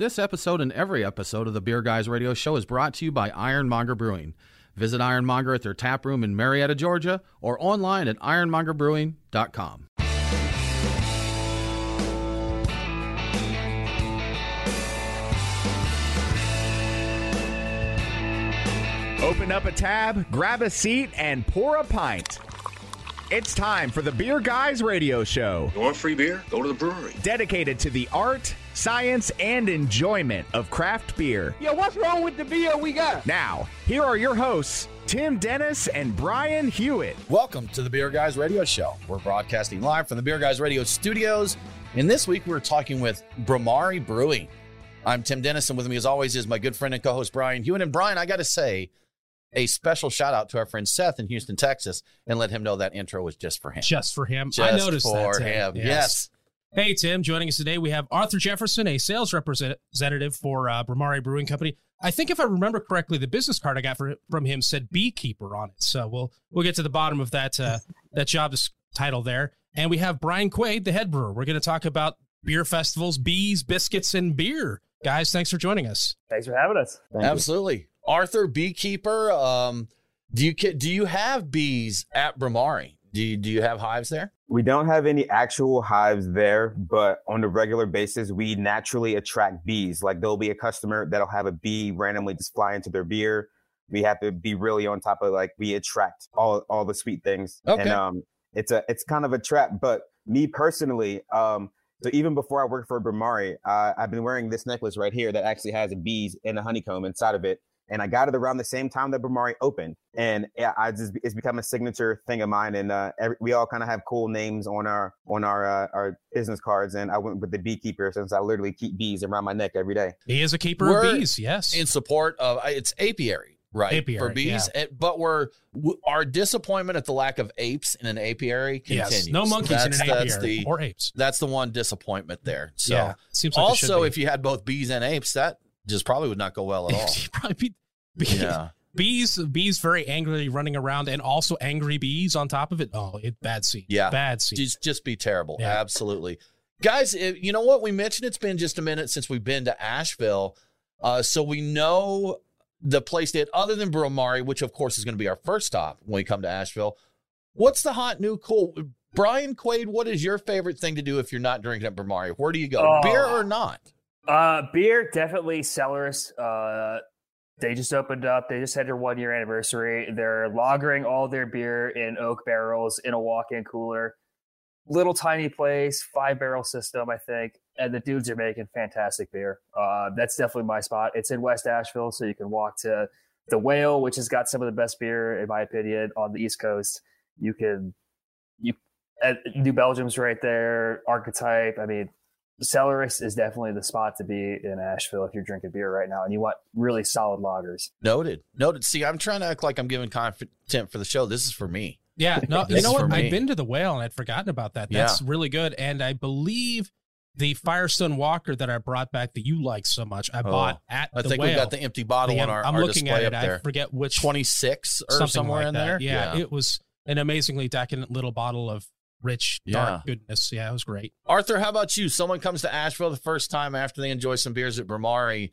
This episode and every episode of the Beer Guys Radio Show is brought to you by Ironmonger Brewing. Visit Ironmonger at their tap room in Marietta, Georgia, or online at ironmongerbrewing.com. Open up a tab, grab a seat, and pour a pint. It's time for the Beer Guys Radio Show, You want free beer? Go to the brewery. dedicated to the art, science, and enjoyment of craft beer. Yo, what's wrong with the beer we got? Now, here are your hosts, Tim Dennis and Brian Hewitt. Welcome to the Beer Guys Radio Show. We're broadcasting live from the Beer Guys Radio studios. And this week we're talking with Bhramari Brewing. I'm Tim Dennis, and with me as always is my good friend and co-host Brian Hewitt. And Brian, I got to say, a special shout out to our friend Seth in Houston, Texas, and let him know that intro was just for him. just for him. Just I noticed for that. Tim. him. Yes. Hey, Tim, joining us today, we have Arthur Jefferson, a sales representative for uh, Bhramari Brewing Company. I think if I remember correctly, the business card I got for, from him said beekeeper on it. So we'll we'll get to the bottom of that uh, that job des- title there. And we have Brian Quaid, the head brewer. We're going to talk about beer festivals, bees, biscuits, and beer. Guys, thanks for joining us. Thanks for having us. Absolutely. Arthur, beekeeper. Um, do you do you have bees at Bhramari? Do you, do you have hives there? We don't have any actual hives there, but on a regular basis, we naturally attract bees. Like there'll be a customer that'll have a bee randomly just fly into their beer. We have to be really on top of like we attract all all the sweet things. Okay. And um it's a it's kind of a trap. But me personally, um, so even before I worked for Bhramari, uh, I've been wearing this necklace right here that actually has a bees and a honeycomb inside of it. And I got it around the same time that Bhramari opened, and I just it's become a signature thing of mine. And uh, every, we all kind of have cool names on our on our uh, our business cards. And I went with the beekeeper since I literally keep bees around my neck every day. He is a keeper We're of bees. Yes. in support of uh, it's apiary, right? Apiary, for bees, It- but we're w- our disappointment at the lack of apes in an apiary continues. yes. No monkeys that's, in an that's apiary the or apes. that's the one disappointment there. So yeah. Seems like also, if you had both bees and apes, that just probably would not go well at all. probably be, be- yeah, bees bees very angrily running around and also angry bees on top of it oh it bad scene Yeah. bad scene just just be terrible. Yeah. Absolutely, guys. If, you know what we mentioned? It's been just a minute since we've been to Asheville, uh, so we know the place that other than Bhramari, which of course is going to be our first stop when we come to Asheville. What's the hot new cool? Brian Quaid, what is your favorite thing to do if you're not drinking at Bhramari? Where do you go? Oh. Beer or not? Uh, beer, definitely Cellars. Uh, they just opened up. They just had their one year anniversary. They're lagering all their beer in oak barrels in a walk in cooler. Little tiny place, five barrel system, I think. And the dudes are making fantastic beer. Uh, that's definitely my spot. It's in West Asheville, so you can walk to the Whale, which has got some of the best beer, in my opinion, on the East Coast. You can, you, uh, New Belgium's right there, Archetype. I mean, Cellars is definitely the spot to be in Asheville if you're drinking beer right now and you want really solid lagers. Noted. Noted. See, I'm trying to act like I'm giving content for the show. This is for me. yeah no you know what me. i've been to the whale and i'd forgotten about that that's really good and i believe the firestone walker that i brought back that you like so much i Oh, bought at I the think whale we've got the empty bottle The- on our, i'm our looking display at it up there. i forget which 26 or something somewhere like in that. there. yeah, it was an amazingly decadent little bottle of rich dark goodness yeah it was great Arthur, how about you? Someone comes to Asheville the first time after they enjoy some beers at Bhramari,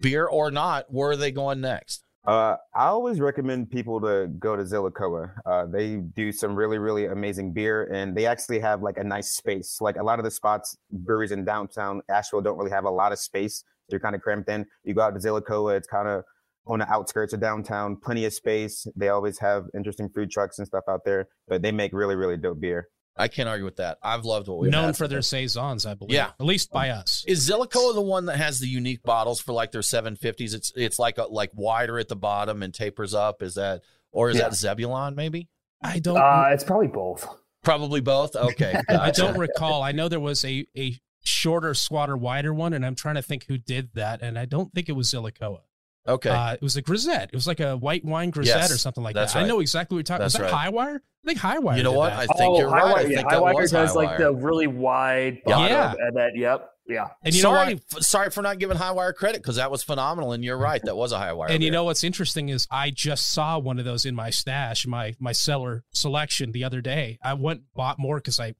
beer or not, where are they going next? Uh, I always recommend people to go to Zillicoa. Uh, they do some really, really amazing beer, and they actually have like a nice space. Like a lot of the spots, breweries in downtown Asheville don't really have a lot of space. They're kind of cramped in. You go out to Zillicoa, it's kind of on the outskirts of downtown, plenty of space. They always have interesting food trucks and stuff out there, but they make really, really dope beer. I can't argue with that. I've loved what we've known had for their saisons i believe Yeah. at least by us Is Zillicoa the one that has the unique bottles for like their 750s? It's it's like a, like wider at the bottom and tapers up. Is that or is Yeah. that Zebulon maybe? i don't Uh, it's probably both. Probably both. Okay, I don't recall. I know there was a a shorter, squatter, wider one, and I'm trying to think who did that, and I don't think it was Zillicoa. Okay, Uh, it was a grisette. It was like a white wine grisette Yes, or something like that's that. right. I know exactly what you're talking. That's Was that right. Hi-Wire? I think Hi-Wire. you know did what? that. I think you're right. I Oh, Hi-Wire, think yeah, that Hi-Wire was does like the really wide Yeah. bottom, Yeah. and then yep, yeah. and you know sorry, what? f- sorry for not giving Hi-Wire credit because that was phenomenal, and you're right, that was a Hi-Wire. And you know what's interesting is I just saw one of those in my stash, my my cellar selection the other day. I went bought more because I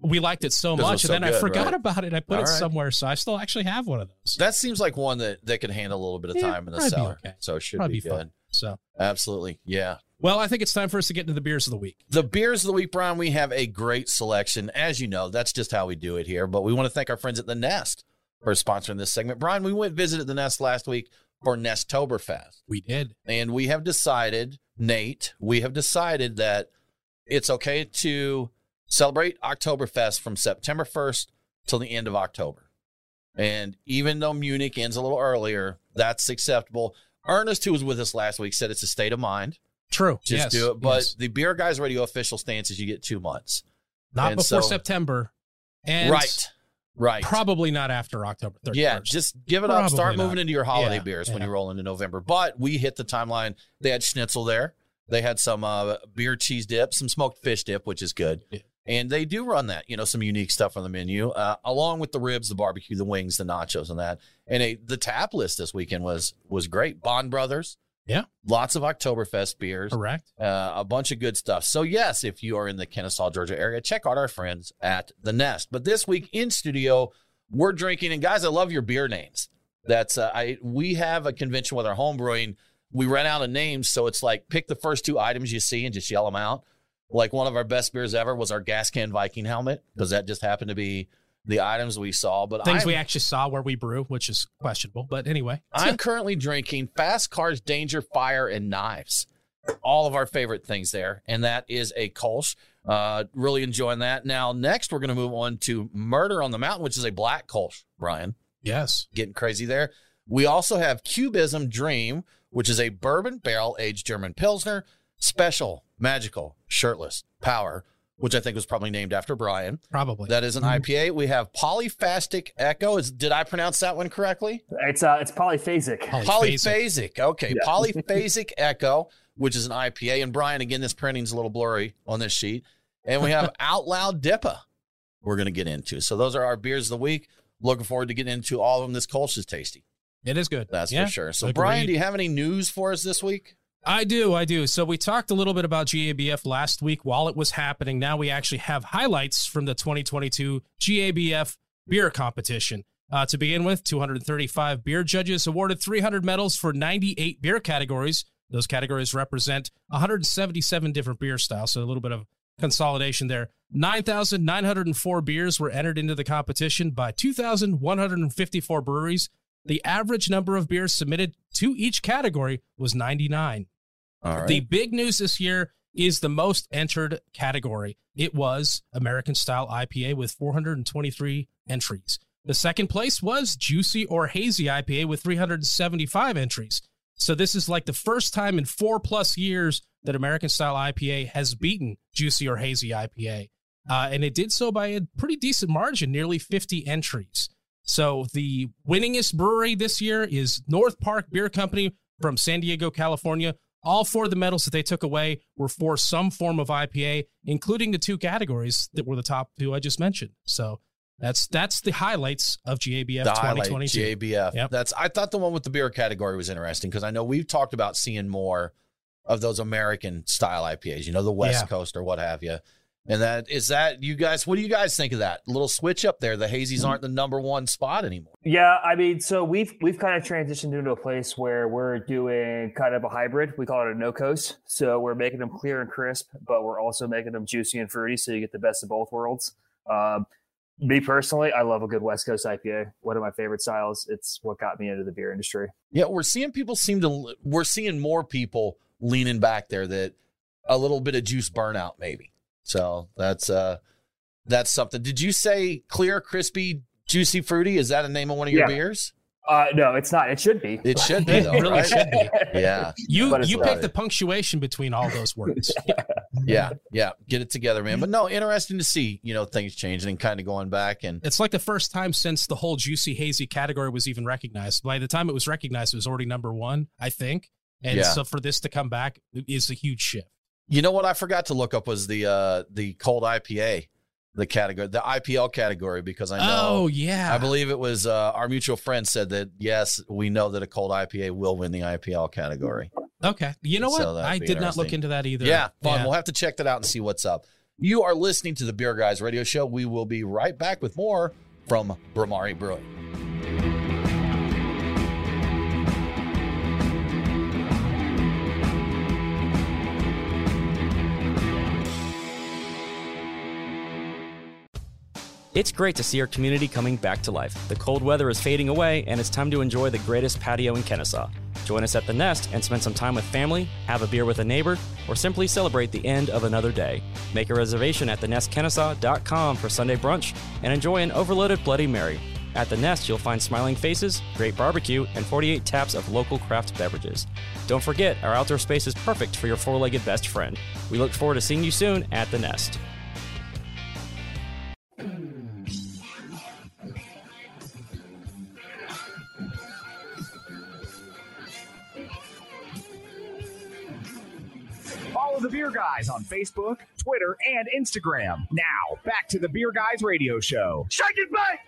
we liked it so 'Cause it was much, so and then I forgot right? about it. I put All it right. somewhere, so I still actually have one of those. That seems like one that that could handle a little bit of Yeah, time in the cellar. okay. So it should Probably be be good. fun. So, Absolutely. Yeah. well, I think it's time for us to get into the beers of the week. The beers of the week, Brian, we have a great selection. As you know, that's just how we do it here. But we want to thank our friends at The Nest for sponsoring this segment. Brian, we went visited The Nest last week for Nestoberfest. We did. And we have decided, Nate, we have decided that it's okay to celebrate Oktoberfest from September 1st till the end of October. And even though Munich ends a little earlier, that's acceptable. Ernest, who was with us last week, said it's a state of mind. True. Just yes, do it. But yes. the Beer Guys Radio official stance is you get two months. not and before so- September, and right. Right. probably not after October 31st. Yeah, just give it up. Start Probably moving into your holiday Yeah, beers when you roll into November. But we hit the timeline. They had schnitzel there. They had some uh, beer cheese dip, some smoked fish dip, which is good. Yeah. And they do run that, you know, some unique stuff on the menu, uh, along with the ribs, the barbecue, the wings, the nachos, and that. And a, the tap list this weekend was was great. Bond Brothers, Yeah. lots of Oktoberfest beers, correct. uh, a bunch of good stuff. So, yes, if you are in the Kennesaw, Georgia area, check out our friends at The Nest. But this week in studio, we're drinking, and guys, I love your beer names. That's uh, I. We have a convention with our home brewing. We ran out of names, so it's like pick the first two items you see and just yell them out. Like one of our best beers ever was our gas can Viking helmet because that just happened to be the items we saw. But Things I'm, we actually saw where we brew, which is questionable. But anyway, I'm currently drinking Fast Cars, Danger, Fire, and Knives. All of our favorite things there. And that is a Kolsch. Uh, really enjoying that. Now, next, we're going to move on to Murder on the Mountain, which is a black Kolsch, Brian. yes, Getting crazy there. We also have Cubism Dream, which is a bourbon barrel aged German Pilsner. Special, magical, shirtless, power, which I think was probably named after Brian. probably. That is an IPA. We have Polyphastic Echo. Is Did I pronounce that one correctly? It's uh, it's polyphasic. Polyphasic. Polyphasic. Okay. Polyphasic Echo, which is an IPA. And Brian, again, this printing's a little blurry on this sheet. And we have Out Loud Dippa we're going to get into. So those are our beers of the week. Looking forward to getting into all of them. This Kolsch is tasty. It is good. That's Yeah, for sure. So, agreed. Brian, do you have any news for us this week? I do, I do. So we talked a little bit about GABF last week while it was happening. Now we actually have highlights from the 2022 GABF beer competition. Uh, to begin with, 235 beer judges awarded 300 medals for 98 beer categories. Those categories represent 177 different beer styles, so a little bit of consolidation there. 9,904 beers were entered into the competition by 2,154 breweries. The average number of beers submitted to each category was 99. Right. The big news this year is the most entered category. It was American Style IPA with 423 entries. The second place was Juicy or Hazy IPA with 375 entries. So this is like the first time in four plus years that American Style IPA has beaten Juicy or Hazy IPA. Uh, and it did so by a pretty decent margin, nearly 50 entries. So the winningest brewery this year is North Park Beer Company from San Diego, California. All four of the medals that they took away were for some form of IPA, including the two categories that were the top two I just mentioned. So that's that's the highlights of GABF the highlight 2022. GABF. Yep. That's I thought the one with the beer category was interesting because I know we've talked about seeing more of those American style IPAs, you know, the West Yeah. Coast or what have you. And that is that you guys what do you guys think of that? little switch up there. The hazies aren't the number one spot anymore. Yeah, I mean, so we've we've kind of transitioned into a place where we're doing kind of a hybrid. We call it a no coast. So we're making them clear and crisp, but we're also making them juicy and fruity, so you get the best of both worlds. Um, me personally, I love a good West Coast IPA. One of my favorite styles. It's what got me into the beer industry. Yeah, we're seeing people seem to we're seeing more people leaning back there that a little bit of juice burnout maybe. So that's uh that's something. Did you say clear, crispy, juicy, fruity? Is that a name of one of your Yeah. beers? Uh, no, it's not. It should be. It should be It really right? should be. Yeah. You you not. pick the punctuation between all those words. Yeah, yeah, get it together, man. But no, interesting to see, you know, things changing and kind of going back and It's like the first time since the whole juicy hazy category was even recognized. By the time it was recognized, it was already number one, I think. And Yeah. so for this to come back is a huge shift. You know what I forgot to look up was the uh the cold IPA, the category, the IPL category because I know oh yeah, I believe it was uh, our mutual friend said that yes, we know that a cold IPA will win the IPL category. Okay, you know what? So that'd I did not look into that either. Yeah, fun. We'll have to check that out and see what's up. You are listening to the Beer Guys Radio Show. We will be right back with more from Bhramari Brewing. It's great to see our community coming back to life. The cold weather is fading away, and it's time to enjoy the greatest patio in Kennesaw. Join us at the Nest and spend some time with family, have a beer with a neighbor, or simply celebrate the end of another day. Make a reservation at thenestkennesaw.com for Sunday brunch and enjoy an overloaded Bloody Mary. At the Nest, you'll find smiling faces, great barbecue, and 48 taps of local craft beverages. Don't forget, our outdoor space is perfect for your four legged best friend. We look forward to seeing you soon at the Nest. Follow the Beer Guys on Facebook, Twitter, and Instagram. Now, back to the Beer Guys Radio Show. Shake it back!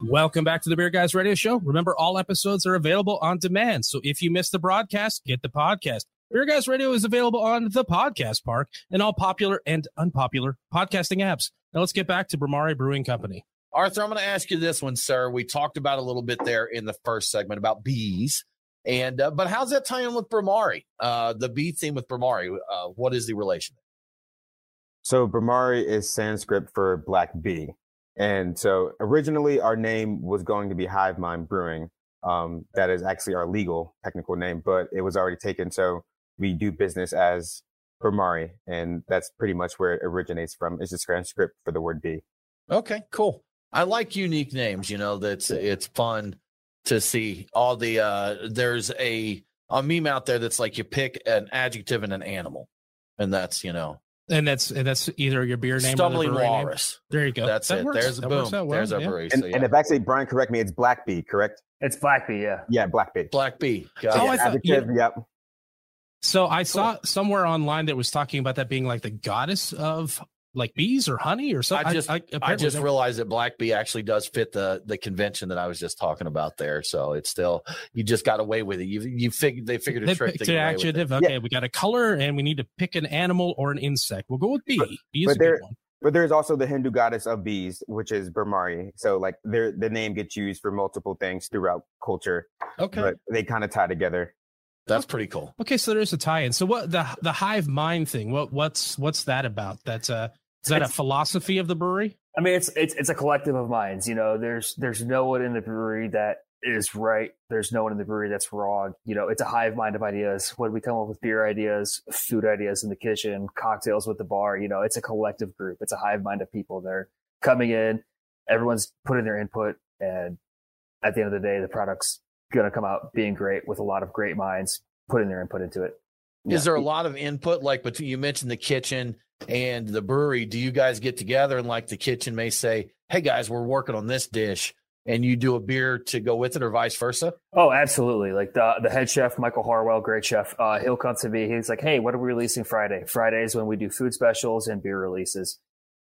Welcome back to the Beer Guys Radio Show. Remember, all episodes are available on demand. So if you missed the broadcast, get the podcast. Beer Guys Radio is available on the Podcast Park and all popular and unpopular podcasting apps. Now let's get back to Bhramari Brewing Company. Arthur, I'm going to ask you this one, sir. We talked about a little bit there in the first segment about bees. And uh, but how's that tie in with Bhramari? Uh, the B theme with Bhramari. Uh, what is the relation? So Bhramari is Sanskrit for black bee. And so originally our name was going to be Hive Mind Brewing. Um, that is actually our legal technical name, but it was already taken. So we do business as Bhramari, and that's pretty much where it originates from. It's just Sanskrit for the word bee. Okay, cool. I like unique names. You know, that's it's fun to see all the. uh There's a a meme out there that's like you pick an adjective and an animal, and that's you know And that's and that's either your beer name or the stumbling brewery name. There you go. That's That it. works. There's a That boom. well, There's our yeah. brewery. And, So, and if actually Brian correct me, it's black bee, correct? It's Blackbee, yeah. Yeah, black bee. Black bee. Got Oh, it. I thought- Adjective, yep. So I saw somewhere online that was talking about that being like the goddess of like bees or honey or something. I just I, apparently just realized that Black Bee actually does fit the the convention that I was just talking about there. So it's still you just got away with it. You you figured they figured a they trick to get away with it. adjective. Okay, we got a color and we need to pick an animal or an insect. We'll go with bee. bee is but a there- good one. But there's also the Hindu goddess of bees, which is Bhramari. So like their the name gets used for multiple things throughout culture, Okay, but they kind of tie together. that's pretty cool. Okay, so there's a tie-in. So what the the hive mind thing? What what's what's that about? That's a is that a philosophy of the brewery? I mean, it's it's it's a collective of minds. You know, there's there's no one in the brewery that is right. There's no one in the brewery that's wrong. You know, it's a hive mind of ideas. When we come up with beer ideas, food ideas in the kitchen, cocktails with the bar, you know, it's a collective group. It's a hive mind of people. They're coming in, everyone's putting their input, and at the end of the day, the product's gonna come out being great with a lot of great minds putting their input into it. Is there a lot of input? Like, but you mentioned the kitchen and the brewery. Do you guys get together and like the kitchen may say, "Hey guys, we're working on this dish," and you do a beer to go with it, or vice versa? Oh, absolutely. Like the the head chef, Michael Harwell, great chef. Uh, he'll come to me. He's like, "Hey, what are we releasing Friday? Fridays when we do food specials and beer releases."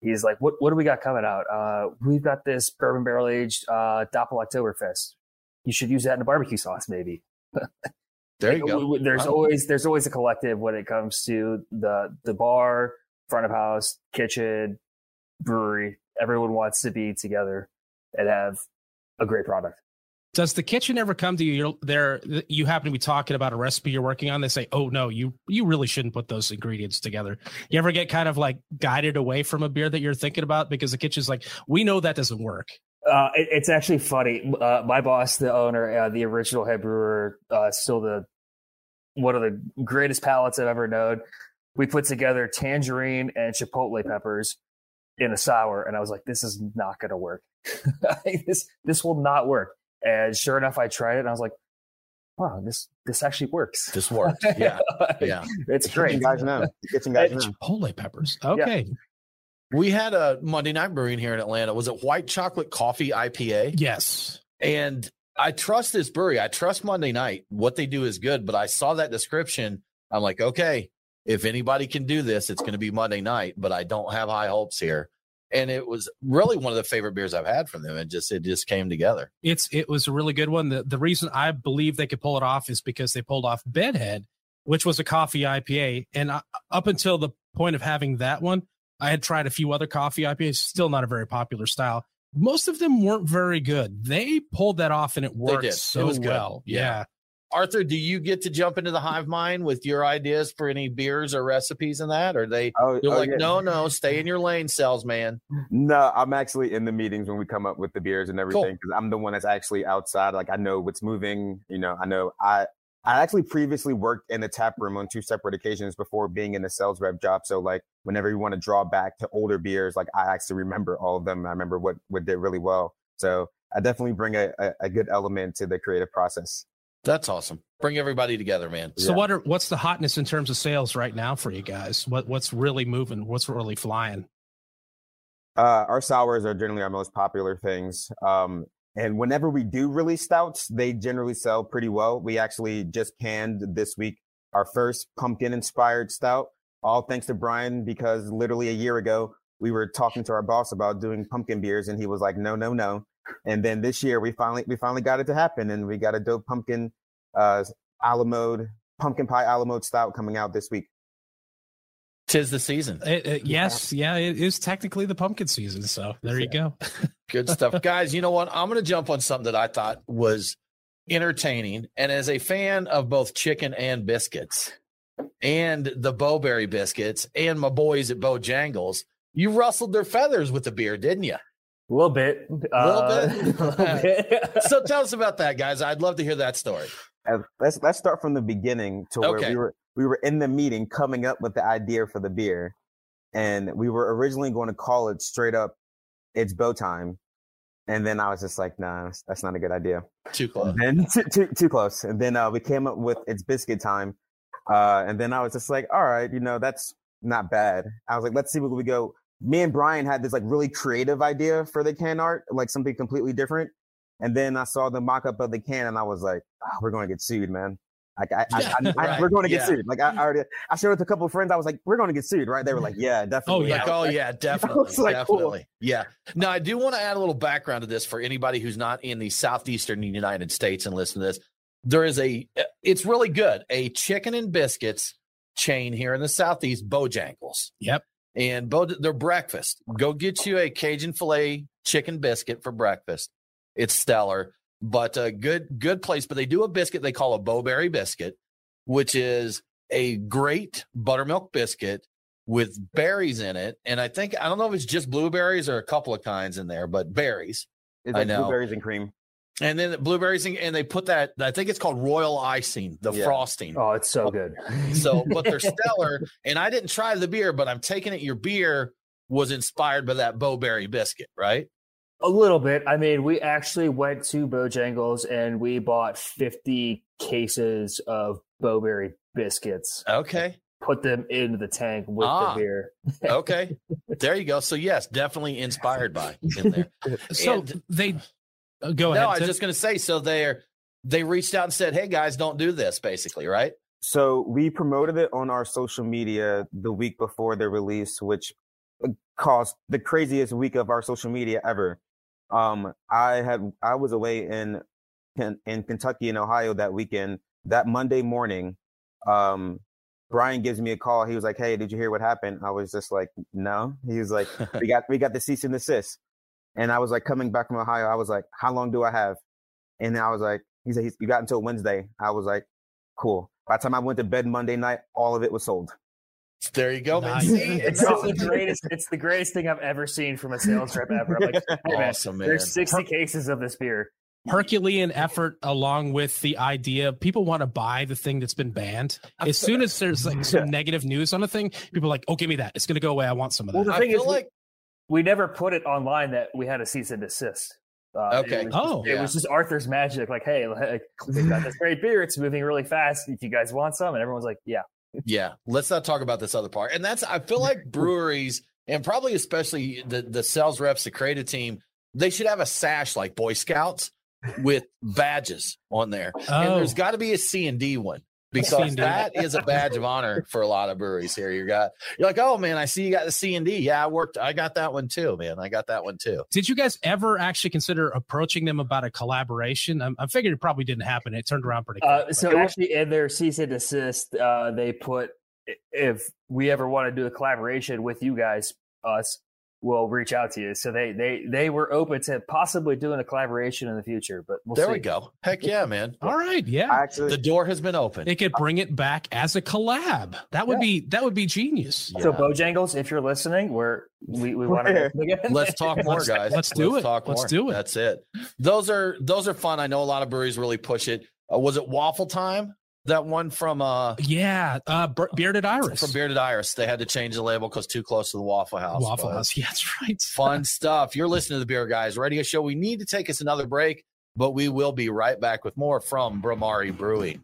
He's like, "What what do we got coming out? Uh, we've got this bourbon barrel aged uh, Doppel Oktoberfest. You should use that in a barbecue sauce, maybe." There you go. There's Wow. always there's always a collective when it comes to the the bar, front of house, kitchen, brewery. Everyone wants to be together and have a great product. Does the kitchen ever come to you? You're there. You happen to be talking about a recipe you're working on. They say, "Oh no, you you really shouldn't put those ingredients together." You ever get kind of like guided away from a beer that you're thinking about because the kitchen's like, "We know that doesn't work." Uh, it, it's actually funny. Uh, my boss, the owner, uh, the original head brewer, uh, still the one of the greatest palates I've ever known. We put together tangerine and chipotle peppers in a sour, and I was like, "This is not going to work. this this will not work." And sure enough, I tried it, and I was like, "Wow, this this actually works. This worked. Yeah, yeah. it's The great." kitchen guys know. The kitchen guys It's- know. Chipotle peppers. Okay. We had a Monday night brewing here in Atlanta. Was it white chocolate coffee IPA? Yes. And I trust this brewery. I trust Monday night. What they do is good, but I saw that description. I'm like, okay, if anybody can do this, it's going to be Monday night, but I don't have high hopes here. And it was really one of the favorite beers I've had from them. It just it just came together. It's it was a really good one. The the reason I believe they could pull it off is because they pulled off Bedhead, which was a coffee IPA, and I, up until the point of having that one, I had tried a few other coffee IPAs, still not a very popular style. Most of them weren't very good. They pulled that off and it worked. It so good. well. Yeah. yeah. Arthur, do you get to jump into the hive mind with your ideas for any beers or recipes and that? Or they Oh, they're oh, like, yeah. no, no, stay in your lane, salesman. No, I'm actually in the meetings when we come up with the beers and everything because I'm the one that's actually outside. Like I know what's moving. You know, I know I I actually previously worked in the tap room on two separate occasions before being in the sales rep job. So like whenever you want to draw back to older beers, like I actually remember all of them. I remember what what did really well. So I definitely bring a, a, a good element to the creative process. That's awesome. Bring everybody together, man. So Yeah. what are what's the hotness in terms of sales right now for you guys? What what's really moving? What's really flying? Uh, our sours are generally our most popular things. Um, and whenever we do release stouts, they generally sell pretty well. We actually just canned this week our first pumpkin inspired stout, all thanks to Brian, because literally a year ago, we were talking to our boss about doing pumpkin beers and he was like, no, no, no. And then this year we finally, we finally got it to happen and we got a dope pumpkin, uh, Alamode, pumpkin pie Alamode stout coming out this week. Tis the season. It- it- yes, yeah, it is technically the pumpkin season. So there you go. Good stuff. Guys, you know what? I'm going to jump on something that I thought was entertaining. And as a fan of both chicken and biscuits and the Bo-Berry biscuits and my boys at Bojangles, you rustled their feathers with the beer, didn't you? A little bit. A Little bit? little bit. So tell us about that, guys. I'd love to hear that story. Uh, let's let's start from the beginning to where Okay. we were we were in the meeting coming up with the idea for the beer and we were originally going to call it straight up it's bow time and then i was just like nah that's, that's not a good idea Too close. and then too, too, too close and then uh, we came up with it's biscuit time uh, and then i was just like all right you know that's not bad i was like let's see where we go me and brian had this like really creative idea for the can art like something completely different and then i saw the mock-up of the can and i was like oh, we're going to get sued man like I, I, Yeah, I, I- right, we're going to get yeah. sued. Like I, I already, I shared with a couple of friends. I was like, we're going to get sued, right? They were like, yeah, oh, definitely. yeah. Like, oh yeah, definitely, was like, cool. definitely, yeah. Now I do want to add a little background to this for anybody who's not in the southeastern United States and listen to this. There is a, eh, it's really good, a chicken and biscuits chain here in the southeast, Bojangles, Yep. And both their breakfast. Go get you a Cajun filet chicken biscuit for breakfast. It's stellar, but a good, good place. But they do a biscuit they call a Bo-Berry biscuit, which is a great buttermilk biscuit with berries in it. And I think, I don't know if it's just blueberries or a couple of kinds in there, but berries. It's I know. blueberries and cream. And then the blueberries, and, and they put that, I think it's called royal icing, the Yeah. frosting. Oh, it's so good. So, but they're stellar. And I didn't try the beer, but I'm taking it your beer was inspired by that Bo-Berry biscuit, right? A little bit. I mean, we actually went to Bojangles and we bought 50 cases of Bo-Berry biscuits, Okay. put them into the tank with Ah. the beer. Okay. there you go. So, yes, definitely inspired by in there. So And- they uh, go ahead. no, I was Tim. just going to say, so they're, they reached out and said, hey, guys, don't do this, basically, right? So we promoted it on our social media the week before the release, which caused the craziest week of our social media ever. Um, I had I was away in Ken- in Kentucky and Ohio that weekend. That Monday morning, um, Brian gives me a call. He was like, "Hey, did you hear what happened?" I was just like, "No." He was like, "We got we got the cease and desist," and I was like, coming back from Ohio, I was like, "How long do I have?" And I was like, "He said he's, you got until Wednesday." I was like, "Cool." By the time I went to bed Monday night, all of it was sold. There you go, man. See, It's it's the greatest. It's the greatest thing I've ever seen from a sales rep ever. I'm like, hey, man, awesome, man. there's 60 cases of this beer. Herculean effort along with the idea people want to buy the thing that's been banned. As soon as there's like some negative news on a thing, people are like, "Oh, give me that. It's going to go away. I want some of Well, that." the I thing feel is, like we never put it online that we had a cease and desist. Uh, Okay. It was, Oh. it was just Arthur's magic. Like, hey, like, we've got this great beer. It's moving really fast. If you guys want some, and everyone's like, yeah. Yeah, let's not talk about this other part. And that's I feel like breweries and probably especially the the sales reps, the creative team, they should have a sash like Boy Scouts with badges on there. And Oh. there's got to be a C and D one because that is a badge of honor for a lot of breweries here. You got you're like, oh man, I see you got the C and D. Yeah, I worked. I got that one too, man. I got that one too. Did you guys ever actually consider approaching them about a collaboration? I'm, I figured it probably didn't happen. It turned around pretty quick. Uh, but- so actually, in their cease and desist, uh, they put if we ever want to do a collaboration with you guys, us, will reach out to you. So they they they were open to possibly doing a collaboration in the future. But we'll there see. we go. Heck yeah, man. All right, yeah. Actually, The door has been opened. They could bring it back as a collab. That would Yeah. be that would be genius. So Yeah. Bojangles, if you're listening, we're we, we want to again. Let's talk more, Let's- guys. let's do it. Talk Let's more. do it. That's it. Those are those are fun. I know a lot of breweries really push it. Uh, was it Waffle Time? That one from uh Yeah, uh, bearded iris from Bearded Iris. They had to change the label because too close to the Waffle House. Waffle House. Yeah, that's right. Fun stuff. You're listening to the Beer Guys Radio Show. We need to take us another break, but we will be right back with more from Bhramari Brewing.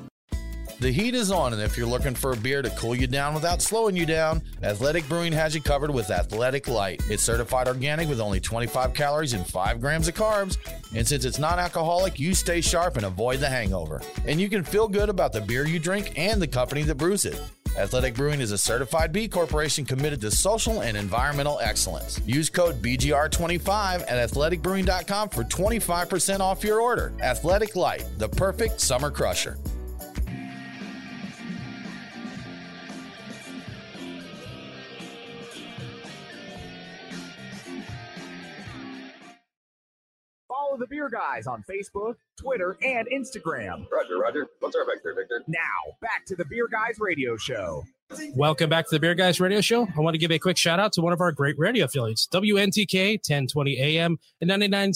The heat is on, and if you're looking for a beer to cool you down without slowing you down, Athletic Brewing has you covered with Athletic Light. It's certified organic with only 25 calories and 5 grams of carbs. And since it's non alcoholic, you stay sharp and avoid the hangover. And you can feel good about the beer you drink and the company that brews it. Athletic Brewing is a certified B Corporation committed to social and environmental excellence. Use code BGR25 at athleticbrewing.com for 25% off your order. Athletic Light, the perfect summer crusher. Guys on Facebook, Twitter, and Instagram. Roger, Roger. What's our vector, Victor? Now, back to the Beer Guys radio show. Welcome back to the Beer Guys Radio Show. I want to give a quick shout out to one of our great radio affiliates, WNTK 1020 AM and 99,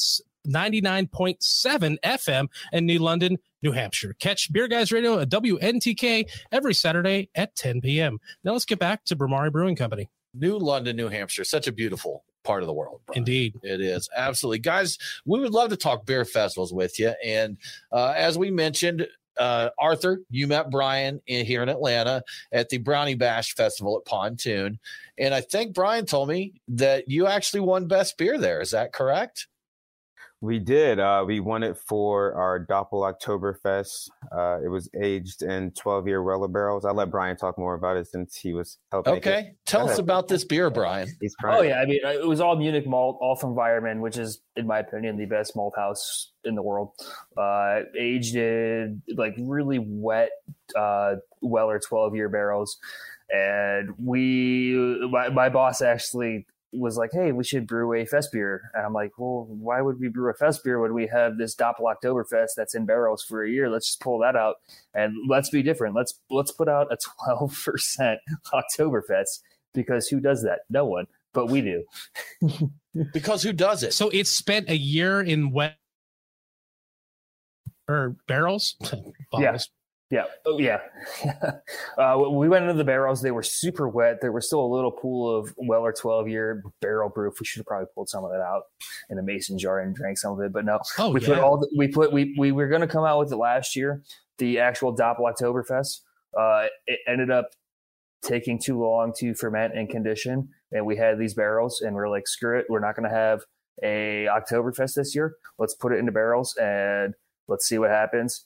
99.7 FM in New London, New Hampshire. Catch Beer Guys Radio at WNTK every Saturday at 10 p.m. Now let's get back to Bhramari Brewing Company. New London, New Hampshire, such a beautiful part of the world. Brian. Indeed. It is absolutely, guys. We would love to talk beer festivals with you, and uh, as we mentioned, uh, Arthur, you met Brian in, here in Atlanta at the Brownie Bash Festival at Pontoon, and I think Brian told me that you actually won best beer there. Is that correct? We did. Uh, we won it for our Doppel Oktoberfest. Uh, it was aged in 12 year Weller barrels. I'll let Brian talk more about it since he was helping. make it. Okay, tell us about this beer, Brian. He's Oh yeah, I mean it was all Munich malt, all from Weyermann, which is, in my opinion, the best malt house in the world. Uh, aged in like really wet uh, Weller twelve year barrels, and we, my, my boss actually was like, "Hey, we should brew a fest beer," and I'm like, "Well, why would we brew a fest beer when we have this Doppel Oktoberfest that's in barrels for a year? Let's just pull that out and let's be different. Let's let's put out a twelve percent Oktoberfest." Because who does that? No one but we do. Because who does it? So it's spent a year in wet or barrels. Bottles. Yeah. Oh, yeah. uh, we went into the barrels. They were super wet. There was still a little pool of well, Weller 12 year barrel proof. We should have probably pulled some of that out in a mason jar and drank some of it. But no, Oh, we yeah. put all the, we put we we were going to come out with it last year, the actual Doppel Oktoberfest. Uh, it ended up taking too long to ferment and condition, and we had these barrels, and we're like, screw it, we're not going to have a Oktoberfest this year. Let's put it into barrels and let's see what happens.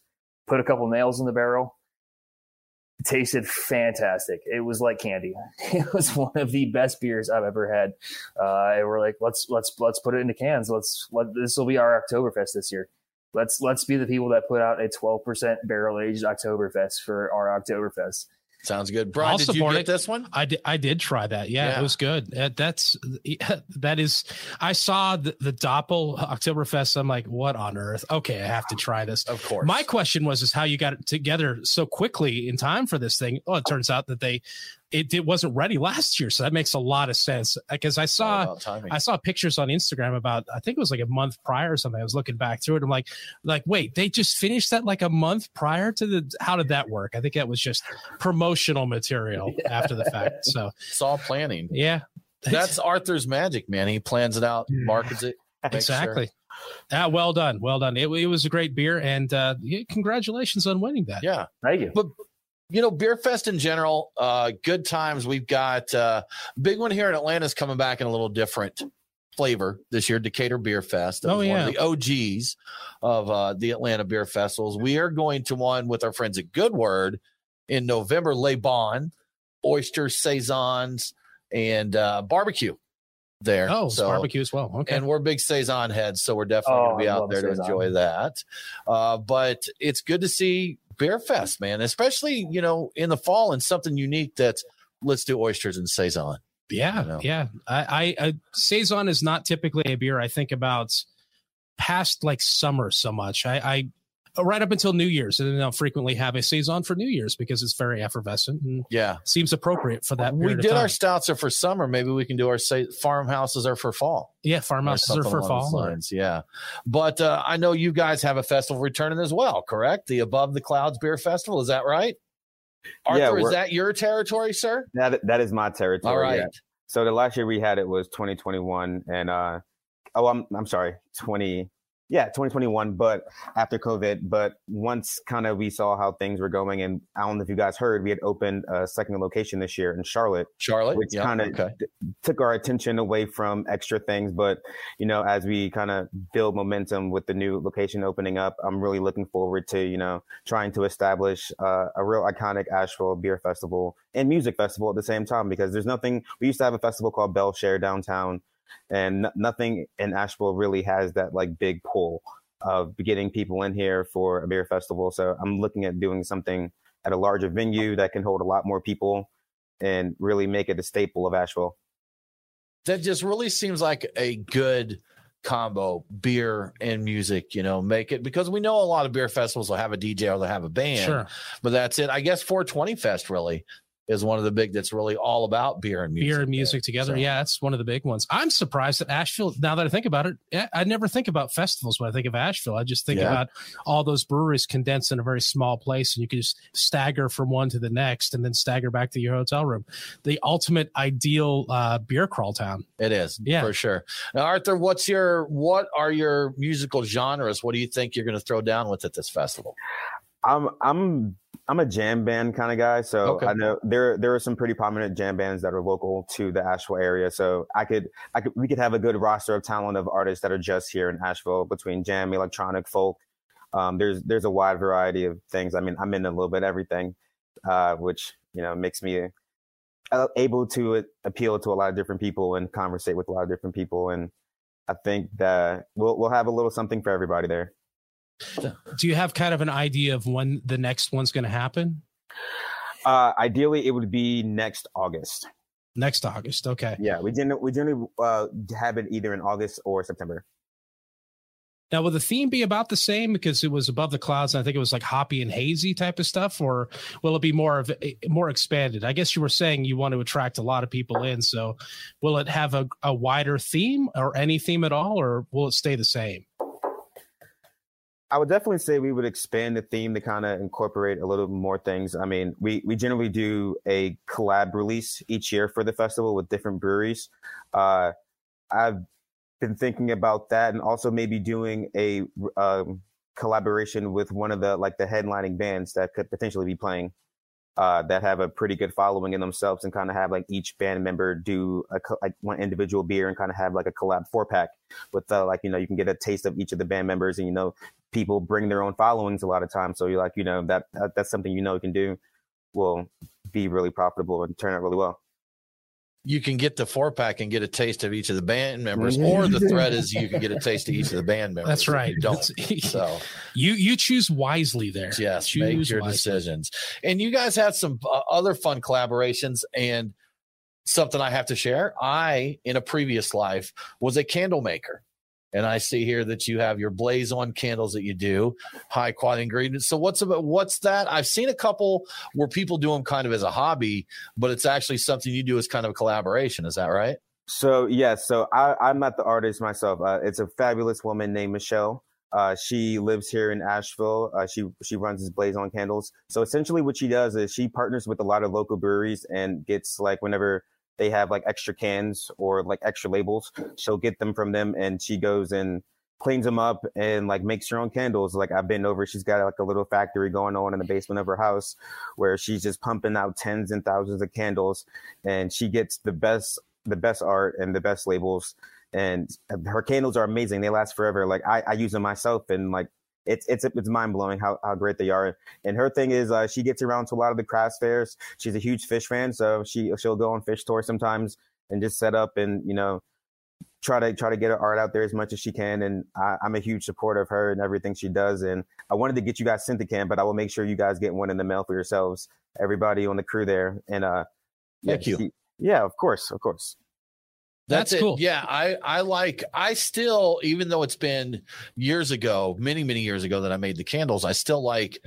Put a couple nails in the barrel. It tasted fantastic. It was like candy. It was one of the best beers I've ever had. Uh, and we're like, let's let's let's put it into cans. Let's let this will be our Oktoberfest this year. Let's let's be the people that put out a 12% barrel aged Oktoberfest for our Oktoberfest. Sounds good. Brian, I'll did you support get it. this one? I did. I did try that. Yeah, Yeah. it was good. Uh, that's that is. I saw the, the Doppel Oktoberfest. I'm like, what on earth? Okay, I have to try this. Of course. My question was, is how you got it together so quickly in time for this thing? Oh, it turns out that they, it, it wasn't ready last year, so that makes a lot of sense. Because I saw. I saw pictures on Instagram about, I think it was like a month prior or something. I was looking back through it. I'm like, like, wait, they just finished that like a month prior to the. How did that work? I think that was just promotional material after the fact. So It's all planning. yeah, That's Arthur's magic, man. He plans it out, markets it. makes sure. exactly. Ah, well done, well done. It, it was a great beer, and uh, congratulations on winning that. Yeah, thank you. But you know, Beer Fest in general, uh, good times. We've got uh, big one here in Atlanta is coming back in a little different flavor this year. Decatur Beer Fest. That Oh, yeah. one of the OGs of uh, the Atlanta Beer Festivals. We are going to one with our friends at Good Word in November. Le Bon, oysters, saisons, and uh, barbecue there. Oh, So- barbecue as well. Okay. and we're big saison heads, so we're definitely Oh, going to be I out love there to enjoy that. Uh, but it's good to see Beer Fest, man, especially you know in the fall and something unique that's let's do oysters and saison. Yeah, you know? yeah. I, I, I saison is not typically a beer I think about past like summer so much. I, I right up until New Year's, and then I'll frequently have a saison for New Year's because it's very effervescent and Yeah, seems appropriate for that. we period of did our stouts are for summer. Maybe we can do our say farmhouses are for fall. yeah farmhouses are for fall. lines, Yeah, but uh, I know you guys have a festival returning as well, correct? The Above the Clouds Beer Festival, is that right? Arthur, Yeah, is that your territory, sir? That that is my territory. All right. yeah. So the last year we had it was 2021, and uh, oh, I'm I'm sorry, 20, yeah, 2021. But after COVID, but once kind of we saw how things were going, and I don't know if you guys heard, we had opened a second location this year in Charlotte, Charlotte, which Yeah, kind of okay. took our attention away from extra things. But you know, as we kind of build momentum with the new location opening up, I'm really looking forward to you know trying to establish uh, a real iconic Asheville beer festival and music festival at the same time. Because there's nothing. We used to have a festival called Bele Chere downtown, and n- nothing in Asheville really has that like big pull of getting people in here for a beer festival. So I'm looking at doing something at a larger venue that can hold a lot more people and really make it a staple of Asheville. that just really seems like a good combo beer and music you know make it because we know a lot of beer festivals will have a dj or they'll have a band Sure. but that's it i guess 420 fest really is one of the big that's really all about beer and music beer and there. music together. So- Yeah, that's one of the big ones. I'm surprised that Asheville. Now that I think about it, I never think about festivals when I think of Asheville. I just think Yeah. about all those breweries condensed in a very small place, and you can just stagger from one to the next, and then stagger back to your hotel room. The ultimate ideal uh, beer crawl town. it is Yeah. for sure now arthur what's your what are your musical genres what do you think you're going to throw down with at this festival I'm I'm I'm a jam band kind of guy, so Okay. I know there there are some pretty prominent jam bands that are local to the Asheville area. So I could I could we could have a good roster of talent of artists that are just here in Asheville between jam, electronic, folk. Um, there's there's a wide variety of things. I mean, I'm in a little bit of everything, uh, which you know makes me uh, able to appeal to a lot of different people and conversate with a lot of different people. And I think that we'll we'll have a little something for everybody there. Do you have kind of an idea of when the next one's going to happen? Uh, ideally, it would be next August. Next August. Okay. Yeah, we generally we generally uh, have it either in August or September. Now, will the theme be about the same because it was above the clouds? And I think it was like hoppy and hazy type of stuff, or will it be more of more expanded? I guess you were saying you want to attract a lot of people in, so will it have a, a wider theme or any theme at all, or will it stay the same? I would definitely say we would expand the theme to kind of incorporate a little more things. I mean, we we generally do a collab release each year for the festival with different breweries. Uh, I've been thinking about that, and also maybe doing a um, collaboration with one of the like the headlining bands that could potentially be playing. Uh, that have a pretty good following in themselves, and kind of have like each band member do a like one individual beer, and kind of have like a collab four pack with uh, like you know you can get a taste of each of the band members, and you know people bring their own followings a lot of times. So you're like, you know, that, that that's something you know you can do will be really profitable and turn out really well. you can get the four pack and get a taste of each of the band members, or the threat is you can get a taste of each of the band members. That's if you right. don't That's- so You you choose wisely there. yes, choose make your wisely. decisions. And you guys had some uh, other fun collaborations and something I have to share. I in a previous life was a candle maker. And I see here that you have your blaze on candles that you do, high quality ingredients. So what's about what's that? I've seen a couple where people do them kind of as a hobby, but it's actually something you do as kind of a collaboration. Is that right? So yeah, so I, I'm not the artist myself. Uh, it's a fabulous woman named Michelle. Uh, she lives here in Asheville. Uh, she she runs this Blaze on Candles. So essentially, what she does is she partners with a lot of local breweries and gets like whenever they have like extra cans or like extra labels, she'll get them from them, and she goes and cleans them up and like makes her own candles. Like I've been over, she's got like a little factory going on in the basement of her house where she's just pumping out tens and thousands of candles, and she gets the best the best art and the best labels. And her candles are amazing. They last forever. Like I, I use them myself, and like it's it's it's mind blowing how, how great they are. And her thing is uh, she gets around to a lot of the craft fairs. She's a huge fish fan, so she she'll go on fish tours sometimes and just set up and you know try to try to get her art out there as much as she can. And I, am a huge supporter of her and everything she does. And I wanted to get you guys can, but I will make sure you guys get one in the mail for yourselves. Everybody on the crew there. And uh, yeah, thank you. She, yeah, of course, of course. That's, That's cool. Yeah, I I like I still even though it's been years ago, many many years ago that I made the candles, I still like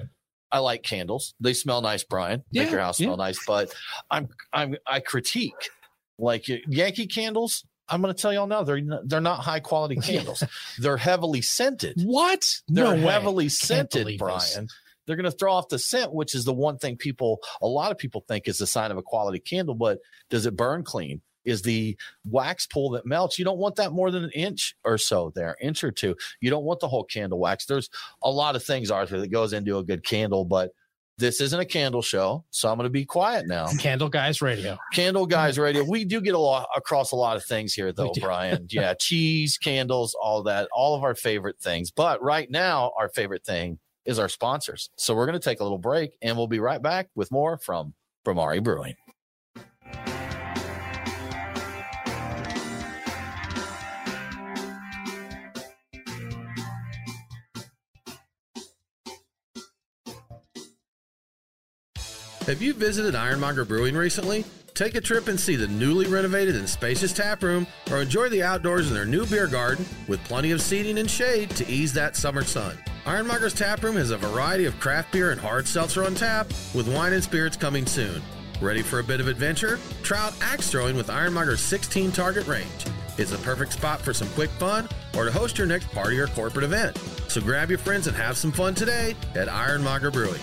I like candles. They smell nice, Brian. Make your house yeah. smell nice, but I'm I'm I critique like Yankee candles. I'm going to tell y'all now they're they're not high quality candles. they're heavily scented. What? They're no heavily scented, Brian. This. They're going to throw off the scent, which is the one thing people a lot of people think is a sign of a quality candle, but does it burn clean? Is the wax pool that melts. You don't want that more than an inch or so there, inch or two. You don't want the whole candle wax. There's a lot of things, Arthur, that goes into a good candle, but this isn't a candle show, so I'm going to be quiet now. Candle Guys Radio. Candle Guys Radio. We do get a lot across a lot of things here, though, Brian. Yeah, cheese, candles, all that, all of our favorite things. But right now, our favorite thing is our sponsors. So we're going to take a little break, and we'll be right back with more from Bhramari Brewing. Have you visited Ironmonger Brewing recently? Take a trip and see the newly renovated and spacious tap room, or enjoy the outdoors in their new beer garden with plenty of seating and shade to ease that summer sun. Ironmonger's tap room has a variety of craft beer and hard seltzer on tap, with wine and spirits coming soon. Ready for a bit of adventure? Try out axe throwing with Ironmonger's 16 target range. It's a perfect spot for some quick fun or to host your next party or corporate event. So grab your friends and have some fun today at Ironmonger Brewing.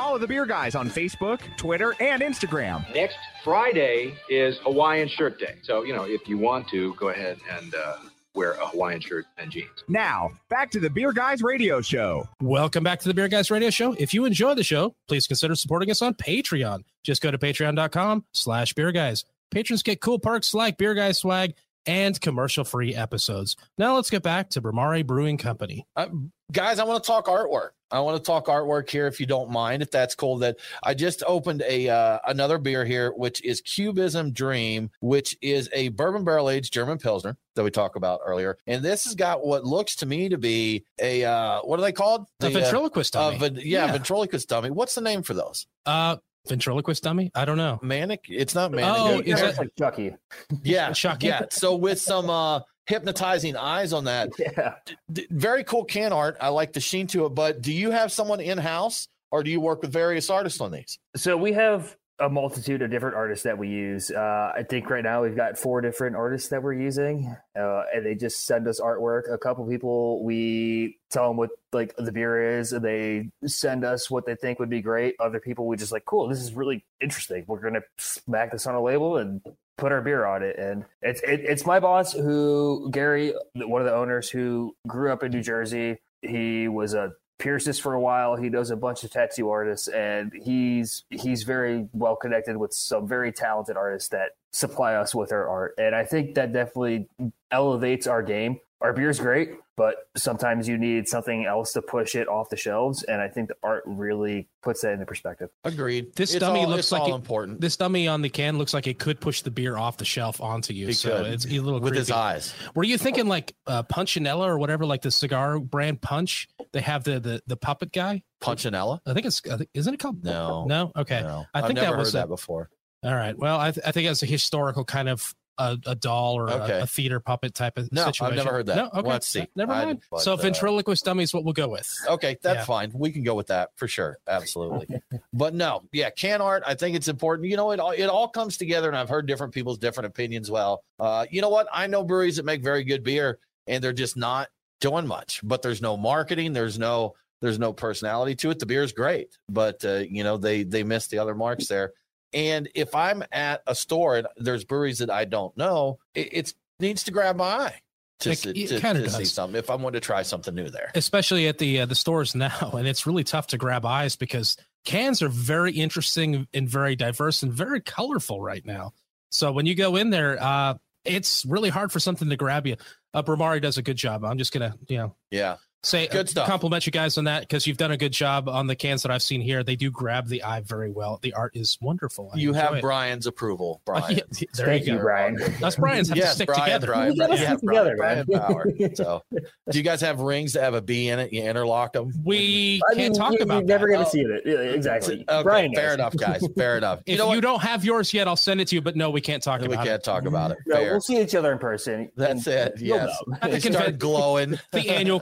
Follow the Beer Guys on Facebook, Twitter, and Instagram. Next Friday is Hawaiian Shirt Day. So, you know, if you want to, go ahead and uh, wear a Hawaiian shirt and jeans. Now, back to the Beer Guys Radio Show. Welcome back to the Beer Guys Radio Show. If you enjoy the show, please consider supporting us on Patreon. Just go to patreon.com slash beer guys. Patrons get cool perks like Beer Guys swag and commercial free episodes. Now let's get back to Bhramari Brewing Company. Uh, guys, I want to talk artwork. I want to talk artwork here, if you don't mind, if that's cool. That I just opened a uh, another beer here, which is Cubism Dream, which is a bourbon barrel aged German Pilsner that we talked about earlier. And this has got what looks to me to be a uh, what are they called? The, a ventriloquist uh, dummy. yeah, yeah, ventriloquist dummy. What's the name for those? Uh, ventriloquist dummy? I don't know. Manic? It's not manic. Oh, is that like Chucky? Yeah, Chucky. Yeah. So with some uh hypnotizing eyes on that. Yeah. D- very cool can art. I like the sheen to it. But do you have someone in house or do you work with various artists on these? So we have a multitude of different artists that we use. Uh, I think right now we've got four different artists that we're using, uh, and they just send us artwork. A couple people we tell them what like the beer is, and they send us what they think would be great. Other people we just like, cool, this is really interesting. We're gonna smack this on a label and put our beer on it. And it's it, it's my boss who Gary, one of the owners who grew up in New Jersey. He was a piercist for a while. He knows a bunch of tattoo artists, and he's he's very well connected with some very talented artists that supply us with our art. And I think that definitely elevates our game our beer's great, but sometimes you need something else to push it off the shelves, and I think the art really puts that into perspective. Agreed. This it's dummy all, looks like all it, important. This dummy on the can looks like it could push the beer off the shelf onto you. He so could. it's a little with creepy. his eyes. Were you thinking like uh, Punchinella or whatever, like the cigar brand Punch? They have the the, the puppet guy. Punchinella? I think it's. I think, isn't it called? No. No. Okay. No. I think I've never that was heard a- that before. All right. Well, I, th- I think it's a historical kind of a, a doll or Okay. a, a theater puppet type of situation. No, I've never heard that. No. Okay. Let's see. Never mind. but, so ventriloquist dummy is what we'll go with. Okay, that's Yeah. fine. We can go with that for sure. Absolutely. but no, yeah, can art. I think it's important. You know, it all it all comes together, and I've heard different people's different opinions. Well, uh, you know what? I know breweries that make very good beer, and they're just not doing much. But there's no marketing. There's no There's no personality to it. The beer is great, but uh, you know they they missed the other marks there. And if I'm at a store and there's breweries that I don't know, it it's, needs to grab my eye to, It- see- it to see something. If I want to try something new there, especially at the uh, the stores now and it's really tough to grab eyes because cans are very interesting and very diverse and very colorful right now. So when you go in there uh it's really hard for something to grab you. Uh Bhramari does a good job. I'm just gonna you know yeah, say Good stuff. compliment you guys on that because you've done a good job on the cans that i've seen here they do grab the eye very well the art is wonderful I you have it. Brian's approval, Uh, Brian. yeah, there Thank you you, go Brian. us brian's have to stick Brian, together Brian, We gotta Brian, stick together, Brian man. Power. So, do you guys have rings that have a B in it? You interlock them. we I can't mean, talk you, about you're never that. going Oh. to see it. Yeah, exactly. Okay, Brian fair knows. enough, guys. Fair enough. if you know you what? don't have yours yet i'll send it to you but no we can't talk we about We can't it talk about it. No, we'll see each other in person. That's it. Yes. At the They start glowing. the annual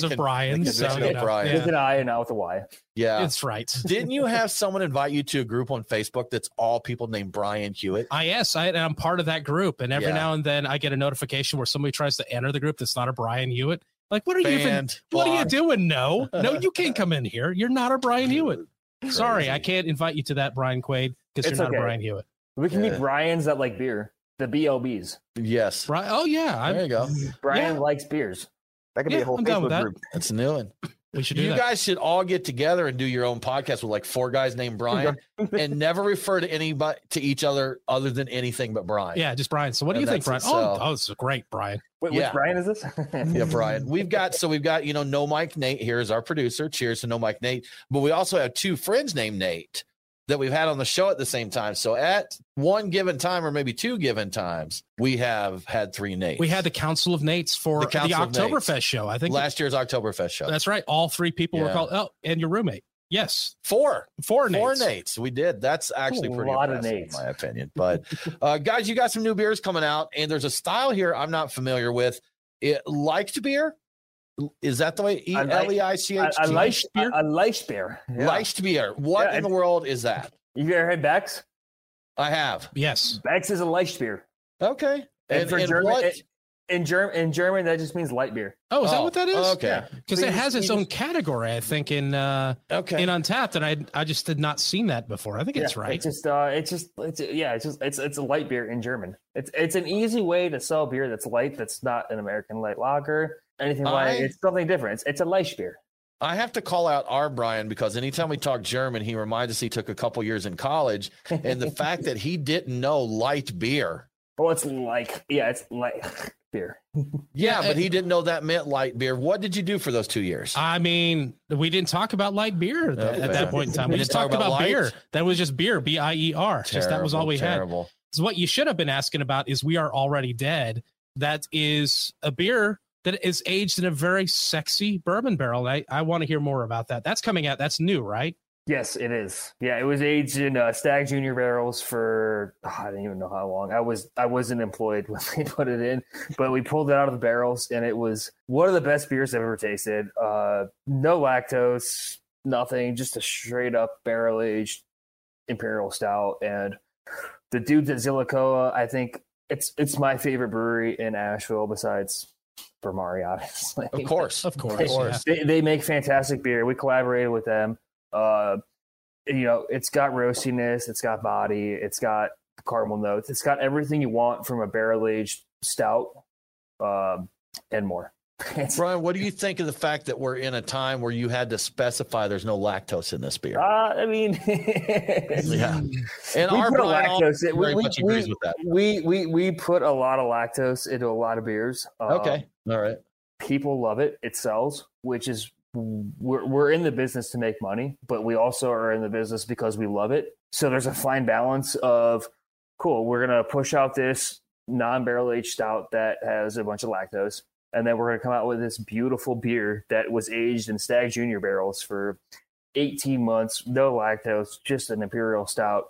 conventions of Con- Brian. So, you know, Brian. yeah. With an I and not with a Y. Yeah. It's right. Didn't you have someone invite you to a group on Facebook that's all people named Brian Hewitt? I yes, I, and I'm part of that group, and every Yeah. now and then I get a notification where somebody tries to enter the group that's not a Brian Hewitt. Like, what are you even? Banned, What are you doing? No, no, you can't come in here. You're not a Brian Hewitt. Sorry, I can't invite you to that Brian Quaid because you're not okay. a Brian Hewitt. We can Yeah. meet Brian's that like beer. The BLBs. Yes. Brian, oh yeah, There I, you go. Brian Yeah. likes beers. That could Yeah, be a whole I'm down with Facebook that. group. That's a new one. we should do You that. guys should all get together and do your own podcast with like four guys named Brian and never refer to anybody to each other other than anything but Brian. yeah, just Brian. So what do you think, Brian? that's it, Oh, so- oh, this is great, Brian. Wait, Yeah. which Brian is this? Yeah, Brian. We've got so we've got, you know, no Mike Nate here is our producer. Cheers to no Mike Nate. But we also have two friends named Nate that we've had on the show at the same time. So at one given time, or maybe two given times, we have had three Nates. We had the Council of Nates for The the, Council. Oktoberfest show. I think last year's Oktoberfest show. that's right. All three people were called. Oh, and your roommate. Yes, four. four Four Nates. Nates. We did. That's actually A pretty lot of Nates. in my opinion. But uh, guys, you got some new beers coming out, and there's a style here I'm not familiar with. It liked beer. Is that the way? E I like- L E I C a, H a T. Beer. A, a Leicht beer. Yeah. Leicht beer. What Yeah, in the world is that? You ever had Beck's? I have. Yes. Beck's is a Leicht beer. Okay. And, And, for and German, what? it- in German, in German, that just means light beer. Oh, is that Oh, what that is? Okay. Because So it has its own just- category, I think, in uh Okay. in Untappd, and I I just did not seen that before. I think it's right. It's just, uh, it's just, it's yeah, it's just, it's it's a light beer in German. It's it's an easy way to sell beer that's light, that's not an American light lager, anything like. It's something different. It's, it's a Leicht beer. I have to call out our Brian because anytime we talk German, he reminds us he took a couple years in college, and the fact that he didn't know light beer. Well, it's like, yeah, it's light beer. Yeah, Yeah, but he didn't know that meant light beer. What did you do for those two years? I mean, we didn't talk about light beer th- Okay. at that point in time. We You just didn't talk talked about about, beer. That was just beer, B I E R. Just that was all we had. So what you should have been asking about is "We Are Already Dead." That is a beer that is aged in a very sexy bourbon barrel. I I want to hear more about that. That's coming out. That's new, right? Yes, it is. Yeah, it was aged in uh, Stagg Junior barrels for oh, I don't even know how long. I was I wasn't employed when they put it in, but we pulled it out of the barrels, and it was one of the best beers I've ever tasted. Uh, no lactose, nothing, just a straight up barrel aged imperial stout. And the dudes at Zillicoa, I think it's it's my favorite brewery in Asheville besides Bhramari, obviously. Of course, Of course, Of yeah. they, they make fantastic beer. We collaborated with them. Uh, you know, it's got roastiness, it's got body, it's got caramel notes, it's got everything you want from a barrel aged stout, um, and more. Brian, what do you think of the fact that we're in a time where you had to specify there's no lactose in this beer? uh, I mean, yeah, and we our put a lactose. in- We, we, we, with that. we we we put a lot of lactose into a lot of beers. Um, Okay, all right. people love it. It sells, which is we're we're in the business to make money, but we also are in the business because we love it. So there's a fine balance of cool. We're gonna push out this non-barrel aged stout that has a bunch of lactose, and then we're gonna come out with this beautiful beer that was aged in Stagg Junior barrels for 18 months, no lactose, just an imperial stout.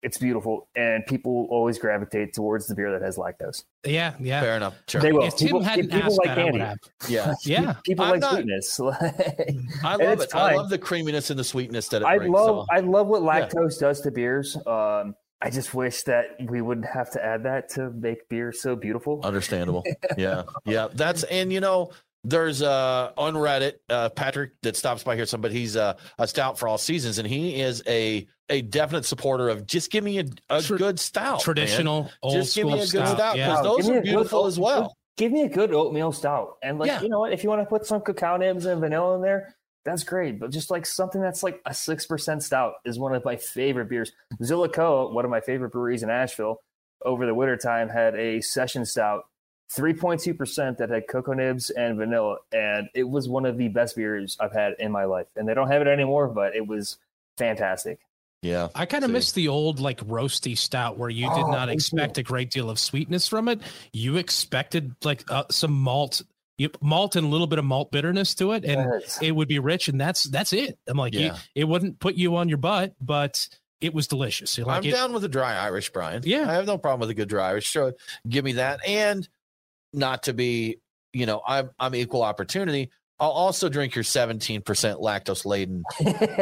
It's beautiful, and people always gravitate towards the beer that has lactose. Yeah, yeah. Fair enough. Sure. They will. If Tim People, hadn't people asked like that, I would candy. have. Yeah, Yeah. People I'm like not- sweetness. I love it's it. I love the creaminess and the sweetness that it I brings. love so- I love what Yeah. lactose does to beers. Um, I just wish that we wouldn't have to add that to make beer so beautiful. Understandable. yeah. Yeah. That's, and you know, there's uh on Reddit, uh Patrick that stops by here, somebody he's uh, a stout for all seasons, and he is a a definite supporter of just give me a, a Tra- good stout. man. Traditional, old Just give school me a good stout. stout yeah. because Give those are a good beautiful as well. Give me a good oatmeal stout, and like Yeah. you know what, if you want to put some cacao nibs and vanilla in there, that's great. But just like something that's like a six percent stout is one of my favorite beers. Zillicoa, one of my favorite breweries in Asheville, over the wintertime had a session stout, three point two percent that had cocoa nibs and vanilla, and it was one of the best beers I've had in my life. And they don't have it anymore, but it was fantastic. Yeah. I kind of miss the old like roasty stout where you did Oh, not me expect a great deal of sweetness from it. You expected like uh, some malt, you, malt and a little bit of malt bitterness to it, and Yes. it would be rich, and that's that's it. I'm like, you- Yeah. it wouldn't put you on your butt, but it was delicious. Like I'm it, down with a dry Irish, Brian. Yeah. I have no problem with a good dry Irish. Sure, give me that. And not to be, you know, I'm I'm equal opportunity. I'll also drink your 17% lactose laden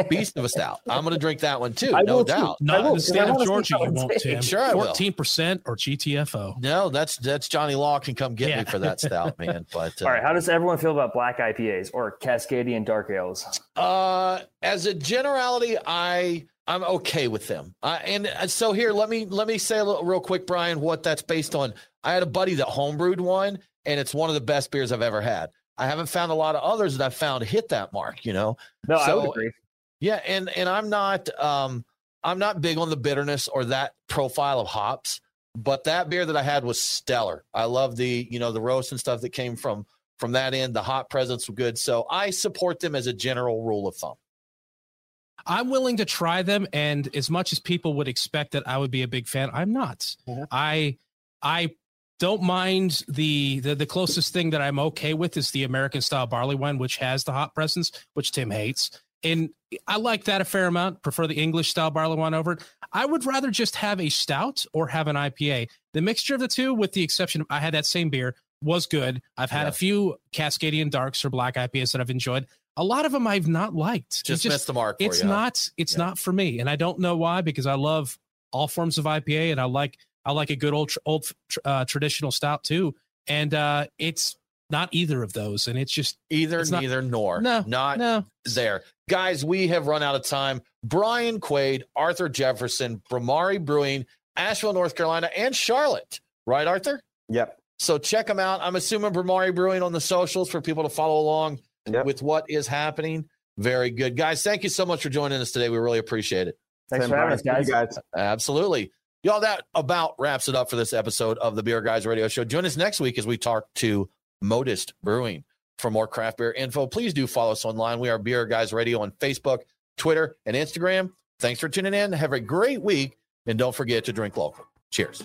beast of a stout. I'm going to drink that one too, I no will too. doubt. not I will, in the 'cause I state of Georgia, you it won't, tastes. Tim. Sure I will. Fourteen percent or GTFO. No, that's that's Johnny Law can come get Yeah. me for that stout, man. But uh, All right, how does everyone feel about black IPAs or Cascadian dark ales? Uh, as a generality, I I'm okay with them. Uh, and so here, let me let me say a little real quick, Brian, what that's based on. I had a buddy that homebrewed one, and it's one of the best beers I've ever had. I haven't found a lot of others that I've found hit that mark. You know, No, I would agree. yeah, and and I'm not um I'm not big on the bitterness or that profile of hops, but that beer that I had was stellar. I love the you know the roast and stuff that came from from that end. The hot presence were good, so I support them as a general rule of thumb. I'm willing to try them, and as much as people would expect that I would be a big fan, I'm not. Mm-hmm. I I don't mind the, the the closest thing that I'm okay with is the American style barley wine, which has the hot presence, which Tim hates. And I like that a fair amount. Prefer the English style barley wine over it. I would rather just have a stout or have an IPA. The mixture of the two, with the exception of I had that same beer, was good. I've had Yeah. a few Cascadian darks or black IPAs that I've enjoyed. A lot of them I've not liked. It Just, missed the mark. It's you, not it's Yeah. not for me and i don't know why because i love all forms of ipa and i like i like a good old old uh, traditional stout too and uh it's not either of those and it's just either, it's not- neither, nor. no not no there. Guys, we have run out of time. Brian Quaid, Arthur Jefferson, Bhramari Brewing, Asheville, North Carolina, and Charlotte. Right, Arthur? Yep. So check them out. I'm assuming Bhramari Brewing on the socials for people to follow along Yep. with what is happening. Very good. Guys, thank you so much for joining us today. We really appreciate it. Thanks Same for having us, guys. guys. Absolutely. Y'all, that about wraps it up for this episode of the Beer Guys Radio Show. Join us next week as we talk to Modest Brewing. For more craft beer info, please do follow us online. We are Beer Guys Radio on Facebook, Twitter, and Instagram. Thanks for tuning in. Have a great week, and don't forget to drink local. Cheers.